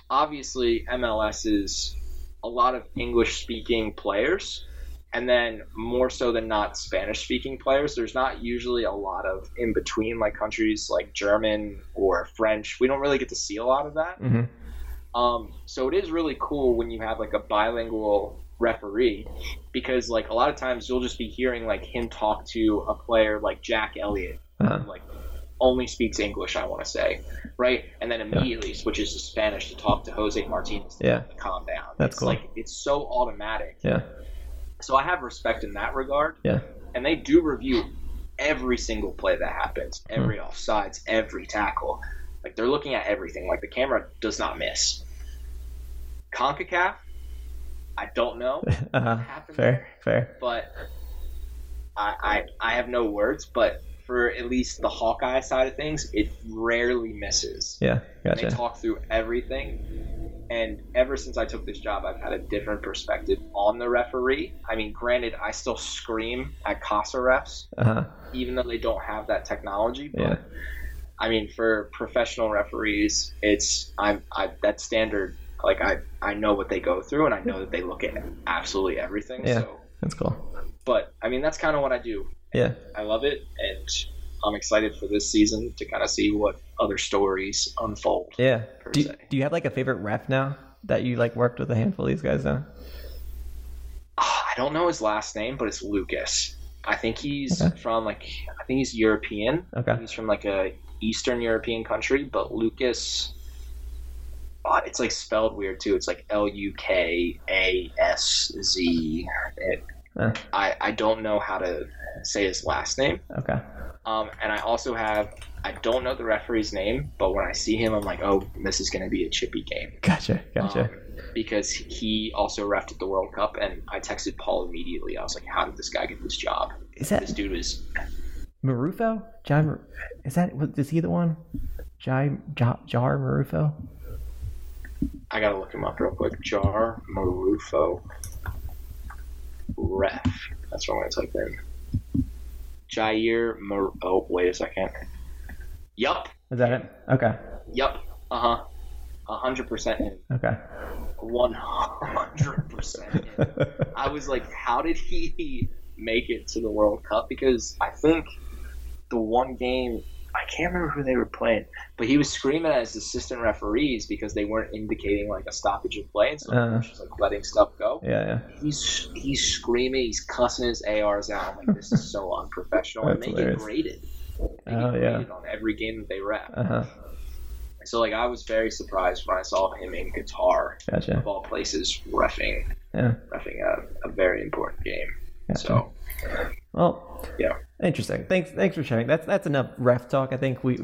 obviously MLS is a lot of English speaking players, and then more so than not Spanish speaking players. There's not usually a lot of in between like countries like German or French. We don't really get to see a lot of that. hmm Um, so it is really cool when you have like a bilingual referee because like a lot of times you'll just be hearing like him talk to a player like Jack Elliott Uh-huh. like only speaks English, I want to say, right? And then immediately switches to Spanish to talk to Jose Martinez. to Yeah. calm down. That's it's cool. Like it's so automatic. Yeah. So I have respect in that regard. Yeah. And they do review every single play that happens, every offsides, every tackle. Like they're looking at everything. Like the camera does not miss. CONCACAF, I don't know, <laughs> Uh-huh. happened Fair. Fair. but I, I I have no words. But for at least the Hawkeye side of things, it rarely misses. Yeah. gotcha. They talk through everything. And ever since I took this job, I've had a different perspective on the referee. I mean, granted, I still scream at CASA refs, Uh-huh. even though they don't have that technology. But Yeah. I mean, for professional referees, it's I'm I that standard. Like I I know what they go through, and I know that they look at absolutely everything. Yeah. So, That's cool. but I mean, that's kind of what I do. Yeah. I love it, and I'm excited for this season to kind of see what other stories unfold. Yeah. Do, se. do you have like a favorite ref now that you like worked with a handful of these guys now? I don't know his last name, but it's Lucas. I think he's Okay. from like I think he's European. Okay. He's from like a Eastern European country, but Lucas. uh, It's like spelled weird too. It's like L U K A S Z. It- I I don't know how to say his last name. Okay. Um, and I also have I don't know the referee's name, but when I see him, I'm like, oh, this is going to be a chippy game. Gotcha. Gotcha. Um, because he also refed at the World Cup, and I texted Paul immediately. I was like, "How did this guy get this job? is This that dude is Marrufo? John? Is that is he the one? Jai Jar, Jar Marrufo? I gotta look him up real quick. Jar Marrufo ref. That's what I'm gonna type in. Jair Mar. Oh, wait a second. Yup, Is that it? Okay. yup. Uh huh. A hundred percent in. Okay. One hundred percent in. I was like, how did he <laughs> make it to the World Cup? Because I think the one game, can't remember who they were playing, but he was screaming at his assistant referees because they weren't indicating like a stoppage of play, and so Uh. just like letting stuff go. Yeah. Yeah. He's he's screaming, he's cussing his ARs out. I'm like, this is so unprofessional, <laughs> and they hilarious. get graded. They Oh, get yeah. on every game that they rep. Uh huh. So like, I was very surprised when I saw him in Qatar, Gotcha. of all places, refing Yeah. refing a, a very important game. Gotcha. So Well, Yeah. interesting. Thanks, thanks for sharing. That's that's enough ref talk. I think we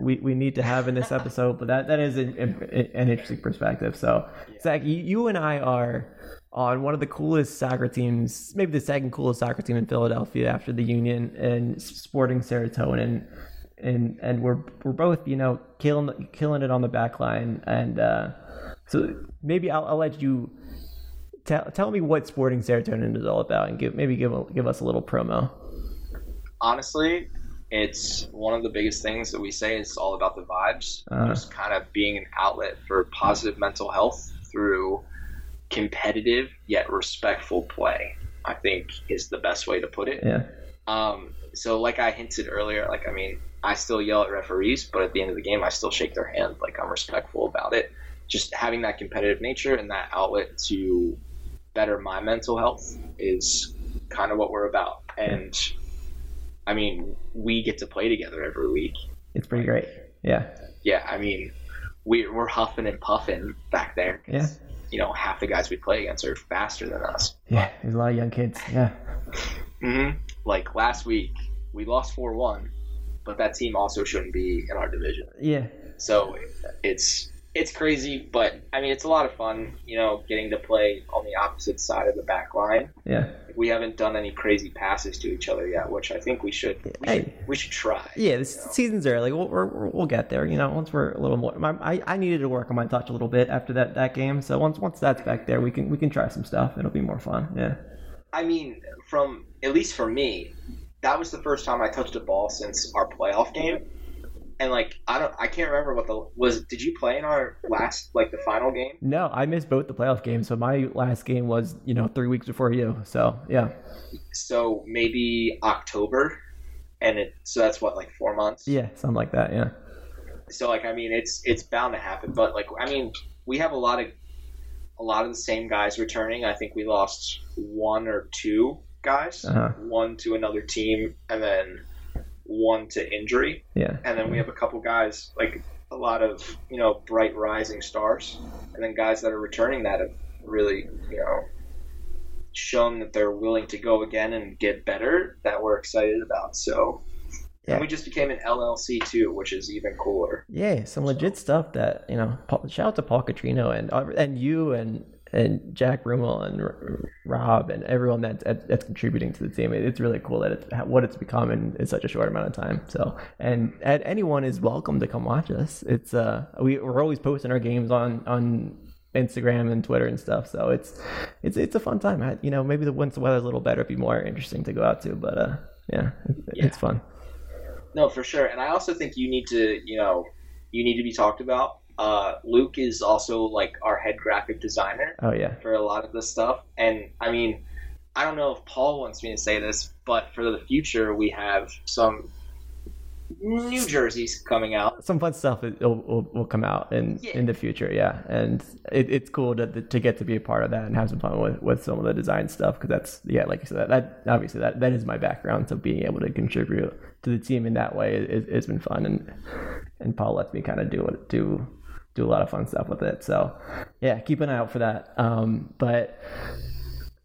we, we need to have in this episode. But that that is an, an interesting perspective. So, Zach, you, you and I are on one of the coolest soccer teams, maybe the second coolest soccer team in Philadelphia after the Union and Sporting Serotonin. and and we're we're both you know killing killing it on the back line, and uh, so maybe I'll, I'll let you tell tell me what Sporting Serotonin is all about, and give maybe give a, give us a little promo. Honestly, it's one of the biggest things that we say is all about the vibes, Uh-huh. just kind of being an outlet for positive mental health through competitive yet respectful play. I think is the best way to put it. Yeah, Um, so, like I hinted earlier, like I mean, I still yell at referees, but at the end of the game, I still shake their hand. Like I'm respectful about it. Just having that competitive nature and that outlet to better my mental health is kind of what we're about. And I mean, we get to play together every week. it's pretty great. Yeah, Yeah, I mean, we, we're huffing and puffing back there. Yeah. You know, half the guys we play against are faster than us. yeah. There's a lot of young kids. Yeah, hmm Like last week, we lost 4 1, but that team also shouldn't be in our division. yeah, So it's it's crazy, but I mean, it's a lot of fun, you know, getting to play on the opposite side of the back line. yeah. We haven't done any crazy passes to each other yet, which I think we should. We, Hey. should, we should try. Yeah, this season's early. We'll, we're, we'll get there. You know, once we're a little more. My, I, I needed to work on my touch a little bit after that, that game. So once once that's back there, we can we can try some stuff. It'll be more fun. Yeah. I mean, from at least for me, that was the first time I touched a ball since our playoff game. And like I don't, I can't remember what the was. Did you play in our last like the final game? No, I missed both the playoff games. So my last game was you know three weeks before you. So yeah, So maybe October, and it so that's what like four months. yeah, something like that. Yeah. So like I mean it's it's bound to happen, but like I mean we have a lot of a lot of the same guys returning. I think we lost one or two guys, Uh-huh. one to another team, and then one to injury, Yeah. and then we have a couple guys like a lot of you know bright rising stars, and then guys that are returning that have really you know shown that they're willing to go again and get better that we're excited about. So. Yeah. And we just became an LLC too, which is even cooler. Yeah, some legit stuff that you know. Shout out to Paul Catrino and uh, and you and and Jack Rummel and R- Rob and everyone that's that's contributing to the team. It's really cool that it's what it's become in, in such a short amount of time. So, and, and anyone is welcome to come watch us. It's uh we we're always posting our games on on Instagram and Twitter and stuff. So it's it's it's a fun time. I, you know, maybe the once the weather's a little better, it'd be more interesting to go out to. But uh, yeah, Yeah. it's fun. No, for sure. And I also think you need to, you know, you need to be talked about. Uh, Luke is also like our head graphic designer Oh yeah, for a lot of this stuff. And I mean, I don't know if Paul wants me to say this, but for the future, we have some new jerseys coming out. some fun stuff will, will, will come out in Yeah. in the future yeah and it, it's cool to to get to be a part of that and have some fun with, with some of the design stuff because that's yeah like you said that, that obviously that that is my background so being able to contribute to the team in that way is, has been fun and and paul lets me kind of do it do do a lot of fun stuff with it so yeah keep an eye out for that um but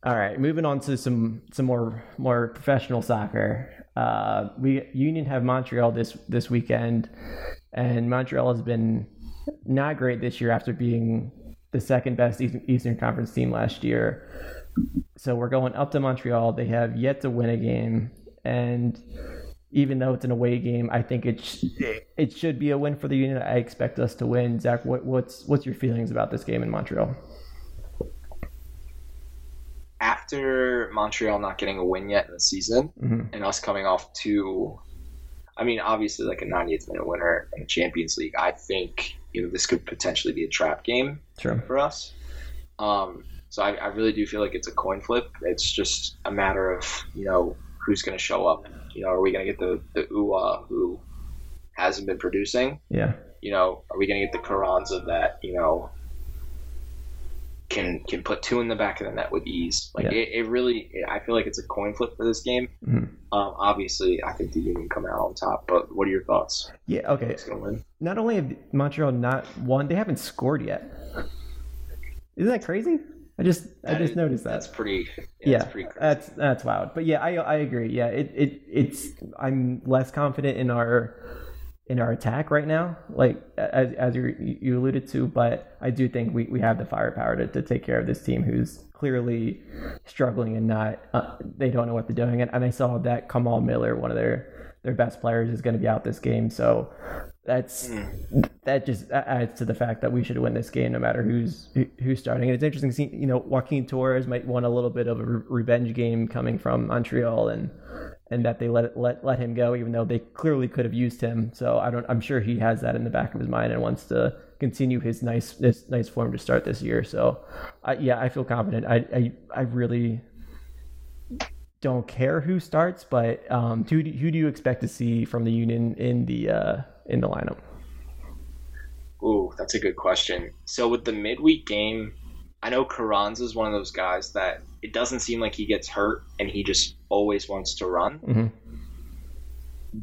all right, moving on to some some more more professional soccer. Uh, we Union have Montreal this this weekend, and Montreal has been not great this year after being the second best Eastern, Eastern Conference team last year. So we're going up to Montreal. They have yet to win a game, and even though it's an away game, I think it sh- it should be a win for the Union. I expect us to win. Zach, what, what's what's your feelings about this game in Montreal? After Montreal not getting a win yet in the season, Mhm. and us coming off two, I mean, obviously like a 90th minute winner in the Champions League, I think you know this could potentially be a trap game Sure. for us. Um, so I, I really do feel like it's a coin flip. It's just a matter of you know who's going to show up. You know, are we going to get the the Uhre who hasn't been producing? Yeah. You know, are we going to get the Carranza that you know can can put two in the back of the net with ease? Like Yeah. it, it really, I feel like it's a coin flip for this game. Mhm. Um, obviously, I think the Union come out on top. But what are your thoughts? Yeah. Okay. Who's going to win? Not only have Montreal not won, they haven't scored yet. Isn't that crazy? I just I just is- noticed that. That's pretty. yeah, that's pretty crazy. that's that's wild. But yeah, I I agree. Yeah, it, it it's I'm less confident in our in our attack right now, like as, as you, you alluded to. But I do think we, we have the firepower to, to take care of this team who's clearly struggling and not, uh, they don't know what they're doing. And, and I saw that Kamal Miller, one of their, their best players, is going to be out this game. So that's hmm. that just adds to the fact that we should win this game no matter who's who- who's starting. And it's interesting to see, you know, Joaquin Torres might want a little bit of a re- revenge game coming from Montreal and and that they let let let him go even though they clearly could have used him. So I don't I'm sure he has that in the back of his mind and wants to continue his nice this nice form to start this year. So I, yeah, I feel confident. I I, I really don't care who starts, but um, who do, who do you expect to see from the Union in the uh, in the lineup? Ooh, that's a good question. So with the midweek game, I know Carranza is one of those guys that it doesn't seem like he gets hurt and he just always wants to run. Mhm.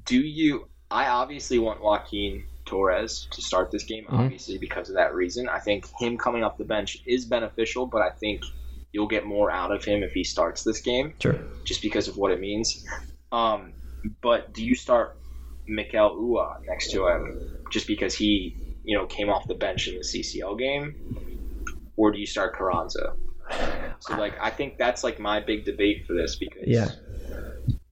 Do you? I obviously want Joaquin Torres to start this game, Mhm. obviously because of that reason. I think him coming off the bench is beneficial, but I think you'll get more out of him if he starts this game Sure. just because of what it means. Um, but do you start Mikael Uhre next to him just because he, you know, came off the bench in the CCL game, or do you start Carranza? So like, I think that's like my big debate for this because Yeah.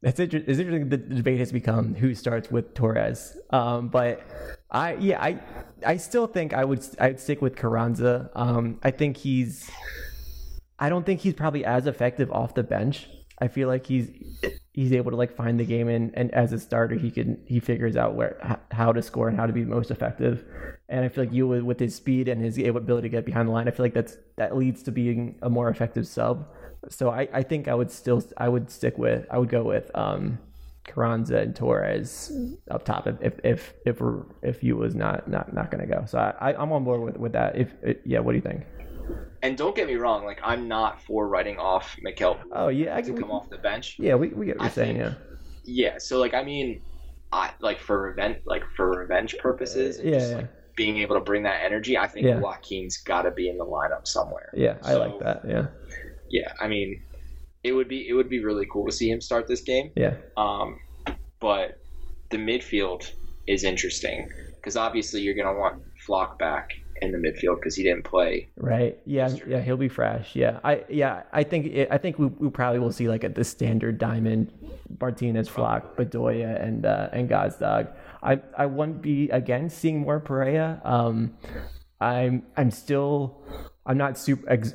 It's, inter- it's interesting. The debate has become who starts with Torres. Um, but I, yeah, I, I still think I would, I'd stick with Carranza. Um, I think he's, I don't think he's probably as effective off the bench. I feel like he's, he's able to like find the game and, and as a starter, he can, he figures out where, how to score and how to be most effective. And I feel like you with, his speed and his ability to get behind the line, I feel like that's, that leads to being a more effective sub. So I, I think I would still I would stick with I would go with um Carranza and Torres up top if if if if, if you was not not not gonna go. So I, I I'm on board with with that. If yeah, what do you think? And don't get me wrong, like I'm not for writing off Mikael Oh yeah, I to can, come off the bench. yeah we, we get what you're saying. think- Yeah, Yeah, so like I mean, I like for revenge, like for revenge purposes, and yeah, just, yeah, like, being able to bring that energy. I think Yeah. Joaquin's got to be in the lineup somewhere. yeah. I like that. Yeah, yeah, I mean, it would be it would be really cool to see him start this game. yeah, Um, but the midfield is interesting because obviously you're gonna want Flach back in the midfield because he didn't play. right. Yeah, yeah. He'll be fresh. Yeah, I yeah I think it, I think we, we probably will see like a, the standard diamond Martinez, Flach, Bedoya, and uh, and Gazdag. I I wouldn't be against seeing more Pereira. Um, I'm I'm still I'm not super ex-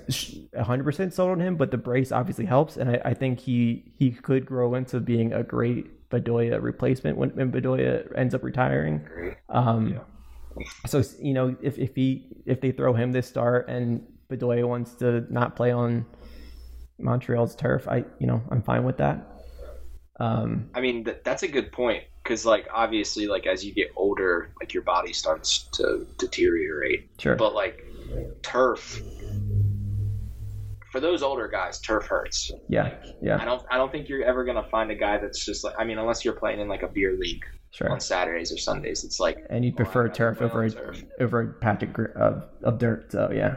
100% sold on him, but the brace obviously helps, and I, I think he he could grow into being a great Bedoya replacement when, when Bedoya ends up retiring. Um, so you know if if he if they throw him this start and Bedoya wants to not play on Montreal's turf, I you know I'm fine with that. Um, I mean, th- that's a good point because like obviously like as you get older, like your body starts to deteriorate. sure. But like turf, for those older guys, turf hurts. yeah. Yeah. I don't I don't think you're ever gonna find a guy that's just like I mean unless you're playing in like a beer league Sure. on Saturdays or Sundays. It's like And you'd oh, prefer turf over turf. over a patch of, of of dirt. So yeah.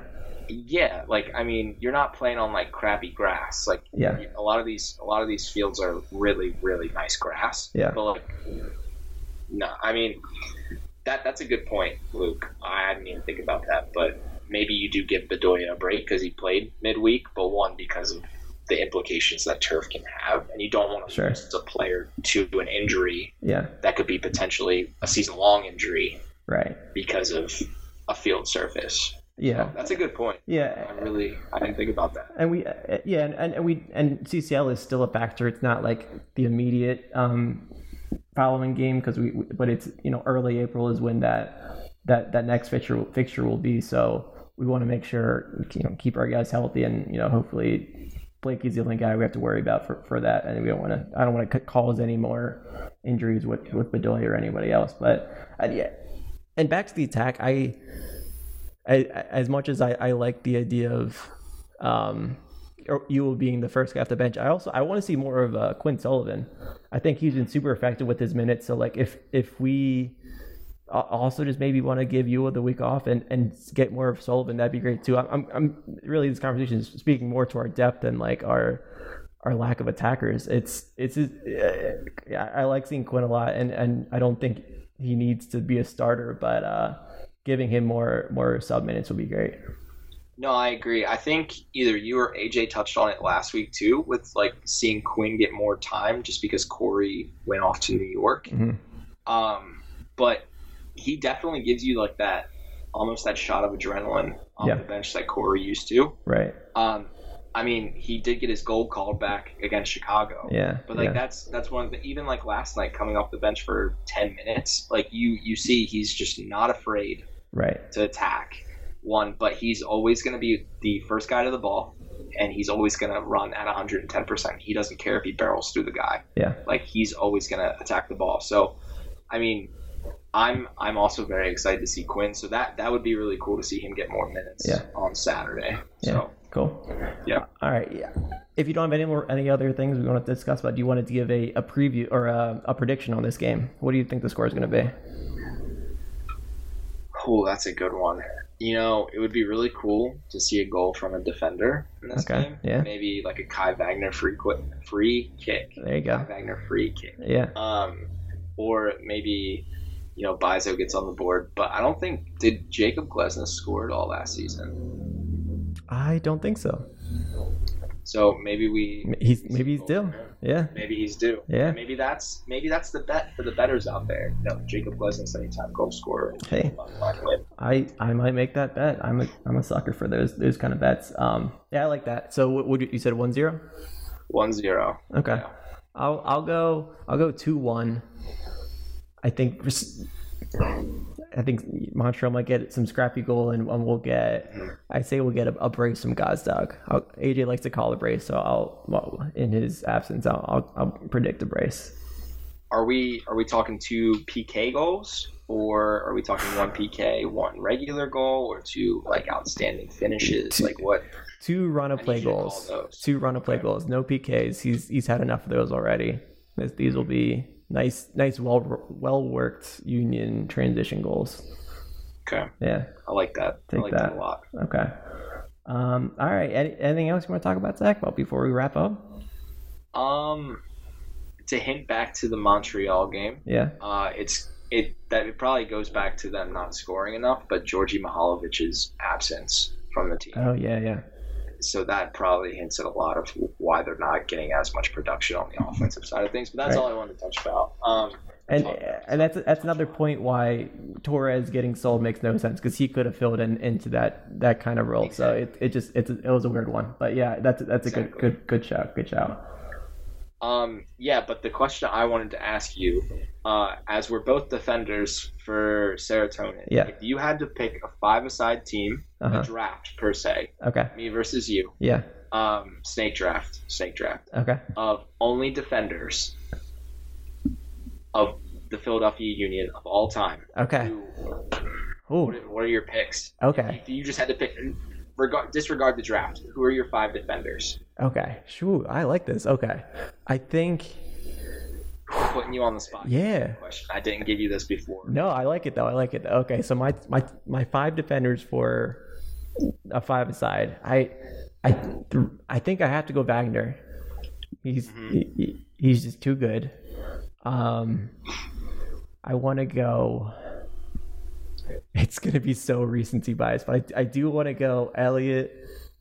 Yeah, like I mean you're not playing on like crappy grass. Like Yeah. a lot of these a lot of these fields are really really nice grass. Yeah. But like no, I mean that that's a good point, Luke. I didn't even think about that, but maybe you do give Bedoya a break because he played midweek, but one because of the implications that turf can have, and you don't want to Sure. lose a player to an injury Yeah. that could be potentially a season long injury Right. because of a field surface. Yeah. That's a good point. Yeah. I really I didn't think about that. and we uh, yeah and, and, and we and CCL is still a factor. It's not like the immediate um, following game because we but it's you know early April is when that that that next fixture fixture will be. So we want to make sure you know keep our guys healthy and you know hopefully Blakey's the only guy we have to worry about for, for that and we don't want to I don't want to cause any more injuries with with Bedoya or anybody else. But uh, yeah, and back to the attack, I. I, as much as I, I like the idea of um, you being the first guy off the bench, I also I want to see more of uh, Quinn Sullivan. I think he's been super effective with his minutes. So like if if we also just maybe want to give you the week off and, and get more of Sullivan, that'd be great too. I'm, I'm really this conversation is speaking more to our depth than like our our lack of attackers. It's it's uh, yeah, I like seeing Quinn a lot, and and I don't think he needs to be a starter, but uh, giving him more more sub minutes would be great. No, I agree. I think either you or AJ touched on it last week too, with like seeing Quinn get more time just because Cory went off to New York. Mhm. Um, but he definitely gives you like that, almost that shot of adrenaline on Yeah. the bench that Cory used to. Right. Um, I mean, he did get his gold called back against Chicago. Yeah. But like yeah. that's that's one of the even like last night coming off the bench for ten minutes, like you you see he's just not afraid right. to attack one, but he's always going to be the first guy to the ball, and he's always going to run at 110. percent He doesn't care if he barrels through the guy. Yeah. Like he's always going to attack the ball. So, I mean, I'm I'm also very excited to see Quinn. So that that would be really cool to see him get more minutes Yeah. on Saturday. Yeah. So Cool. Yeah. All right. Yeah. If you don't have any more any other things we want to discuss about, do you want to give a, a preview or a, a prediction on this game? What do you think the score is going to be? cool. That's a good one. You know, it would be really cool to see a goal from a defender in this Okay, game. yeah. Maybe like a Kai Wagner free qu- free kick. There you Kai go. Wagner free kick. Yeah. Um, or maybe you know Bizo gets on the board, but I don't think did Jacob Glesnes score at all last season. I don't think so. So maybe we He's maybe he's due. Yeah. maybe he's due. Yeah. Maybe that's maybe that's the bet for the betters out there. You know, Jacob Glesnes anytime goal scorer. Hey. I, I might make that bet. I'm a, I'm a sucker for those those kind of bets. Um, yeah, I like that. So what would you, you said one zero? One zero. Okay. Yeah. I'll I'll go I'll go two one. I think I think Montreal might get some scrappy goal and, we'll get I say we'll get a, a brace from Gazdag. I'll, AJ likes to call a brace, so I'll well, in his absence I'll, I'll I'll predict a brace. Are we are we talking two PK goals, or are we talking one PK, one regular goal, or two like outstanding finishes? Like what? Two run of play need you to call goals. Two run of play goals. No PKs. He's he's had enough of those already. These will be nice nice well well worked union transition goals. Okay, Yeah. I like that. Take I like that. that a lot. Okay. Um, all right. Any, anything else you want to talk about, Zach? Well, before we wrap up. Um, to hint back to the Montreal game, Yeah. uh, it's it that it probably goes back to them not scoring enough, but Djordje Mihailovic's absence from the team. Oh yeah, yeah. So that probably hints at a lot of why they're not getting as much production on the offensive side of things. But that's Right. all I wanted to touch about. Um, And and that's that's another point why Torres getting sold makes no sense because he could have filled in into that that kind of role. So it, it just it's a, it was a weird one. But yeah, that's that's a good Exactly. good good shout. Good shout. Um, yeah, but the question I wanted to ask you, uh, as we're both defenders for serotonin, Yeah. if you had to pick a five-a-side team, Uh-huh. a draft per se, Okay. me versus you, Yeah. um, snake draft, snake draft Okay. of only defenders of the Philadelphia Union of all time. Okay. Who, Ooh. what, are, what are your picks? Okay. If you just had to pick, regard, disregard the draft. Who are your five defenders? Okay. Shoo. I like this. Okay. I think. Putting you on the spot. Yeah. Question. I didn't give you this before. No, I like it though. I like it. Okay, so my my my five defenders for a five aside. I I I think I have to go Wagner. He's he, he- he's just too good. Um, I want to go. <laughs> It's gonna be so recency bias, but I, I do want to go Elliott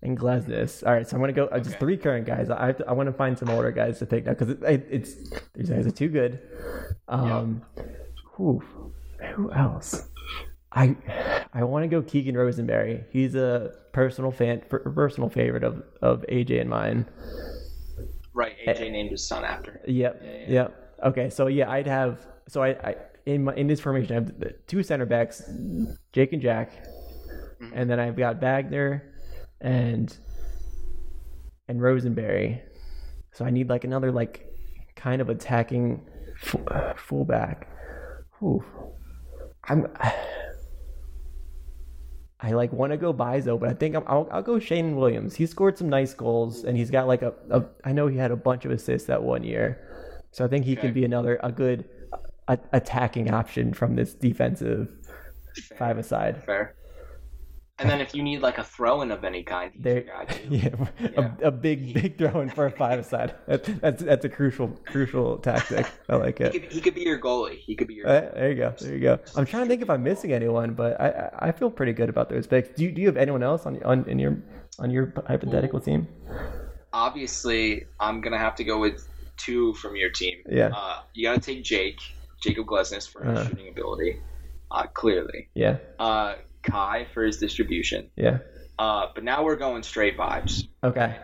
and Glesnes. All right, so I'm gonna go uh, just Okay. three current guys. I to, I want to find some older guys to pick now because it, it, it's these guys are too good. Um, who who else? I I want to go Keegan Rosenberry. He's a personal fan, personal favorite of of AJ and mine. Right. AJ named his son after him. Yep. yeah. Yep. Okay. So yeah, I'd have. So I, I in my in this formation, I have the two center backs, Jake and Jack, mm-hmm. and then I've got Wagner, and and Rosenberry. So I need like another like kind of attacking fullback. Whew. I'm. I like want to go Bizo, but I think I'm, I'll, I'll go Shane Williams. He scored some nice goals, and he's got like a, a. I know he had a bunch of assists that one year, so I think he can be another a good a, attacking option from this defensive five aside. Fair. And then if you need like a throw-in of any kind, There, your guy too. yeah, <laughs> Yeah. A, a big, big throw in for a five aside. That's, that's that's a crucial, crucial tactic. I <laughs> like He it. could, he could be your goalie. He could be your. Uh, there you go. There you go. I'm trying to think if I'm missing anyone, but I I I feel pretty good about those picks. Do you, do you have anyone else on on in your on your hypothetical team? Obviously, I'm gonna have to go with two from your team. Yeah. Uh, you gotta take Jake, Jacob Glesnes for his Uh-huh. shooting ability, uh, clearly. Yeah. Uh, Kai for his distribution. Yeah. Uh, but now we're going straight vibes. Okay.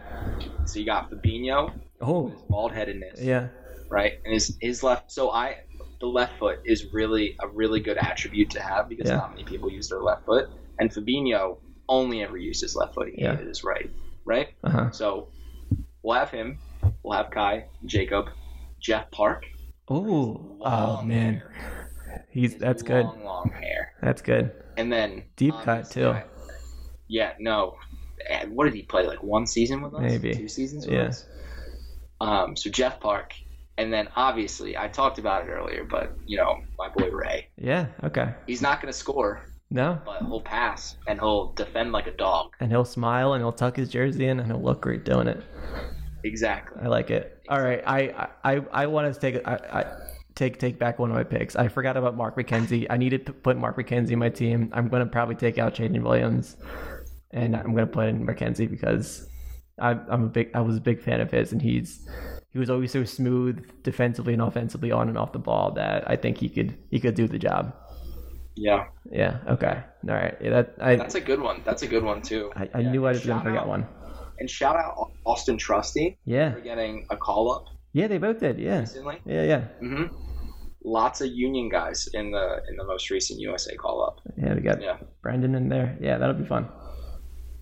So you got Fabinho, Oh. his bald headedness, Yeah. right? And his his left. So I, the left foot is really a really good attribute to have because Yeah. not many people use their left foot. And Fabinho only ever used his left foot. He Yeah. hated his right, right? Uh huh. So we'll have him. We'll have Kai, Jacob, Jeff Parke. Oh. Oh man. hair. He's His that's good. Long, long hair. That's good. And then Deep cut, too. I- yeah, no. What did he play? Like one season with us? Maybe. two seasons with Yeah. us. Um. So Jeff Parke, and then obviously I talked about it earlier, but you know my boy Ray. Yeah. Okay. He's not going to score, No. but he'll pass and he'll defend like a dog. And he'll smile and he'll tuck his jersey in and he'll look great doing it. Exactly. I like it. All right, I I I want to take I, I take take back one of my picks. I forgot about Mark McKenzie. I needed to put Mark McKenzie in my team. I'm gonna probably take out Jaden Williams, and I'm gonna put in McKenzie because I, I'm a big I was a big fan of his, and he's he was always so smooth defensively and offensively on and off the ball that I think he could he could do the job. Yeah, Yeah. Okay. All right. Yeah, that I that's a good one. That's a good one too. I, I Yeah. knew I was gonna Shout forget out- one. And shout out Austin Trusty Yeah. for getting a call up Yeah. They both did. Yeah. recently. Yeah. Yeah. hmm Lots of Union guys in the in the most recent USA call up. Yeah. We got Yeah. Brenden in there. Yeah. That'll be fun.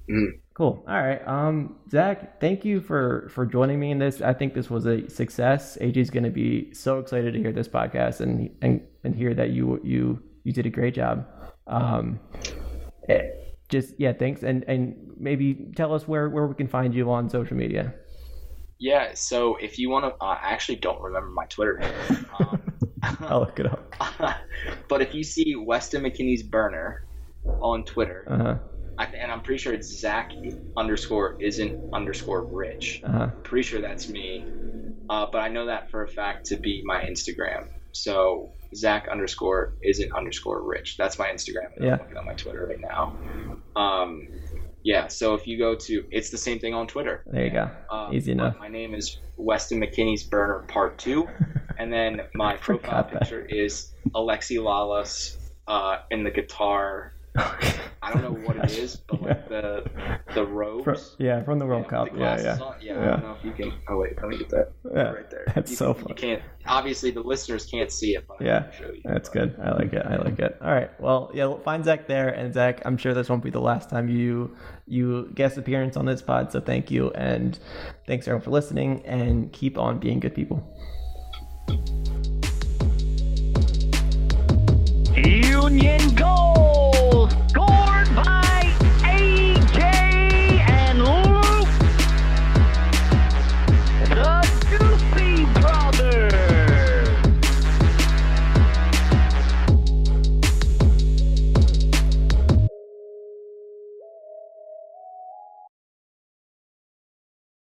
Mhm. Cool. All right. Um, Zach, thank you for for joining me in this. I think this was a success. AJ's going to be so excited to hear this podcast and and and hear that you you you did a great job. Um, eh, just yeah, thanks. And and maybe tell us where where we can find you on social media. Yeah. So if you want to, uh, I actually don't remember my Twitter handle. Um, <laughs> I'll look it up. <laughs> but if you see Weston McKennie's burner on Twitter, Uh huh. I, and I'm pretty sure it's Zach underscore isn't underscore rich. Uh huh. pretty sure that's me. Uh, but I know that for a fact to be my Instagram. So Zach underscore isn't underscore rich. That's my Instagram. and Yeah. I'm looking at my Twitter right now. Um, yeah. So if you go to, it's the same thing on Twitter. There you go. Uh, Easy enough. My name is Weston McKennie's Burner Part Two, <laughs> and then my profile picture is Alexi Lalas uh, in the guitar. <laughs> I don't know what it is, but like the the robes. From, yeah, from the World Yeah, Cup. the Yeah, yeah. on. yeah. Yeah. I don't know if you can. Oh wait, let me get that Yeah, right there. that's you, so can- funny. You can't. Obviously, the listeners can't see it, but Yeah, show you. That's But- good. I like it. I like it. All right. Well, yeah. Find Zach there, and Zach, I'm sure this won't be the last time you you guest appearance on this pod. So thank you, and thanks everyone for listening, and keep on being good people. Union goal! Score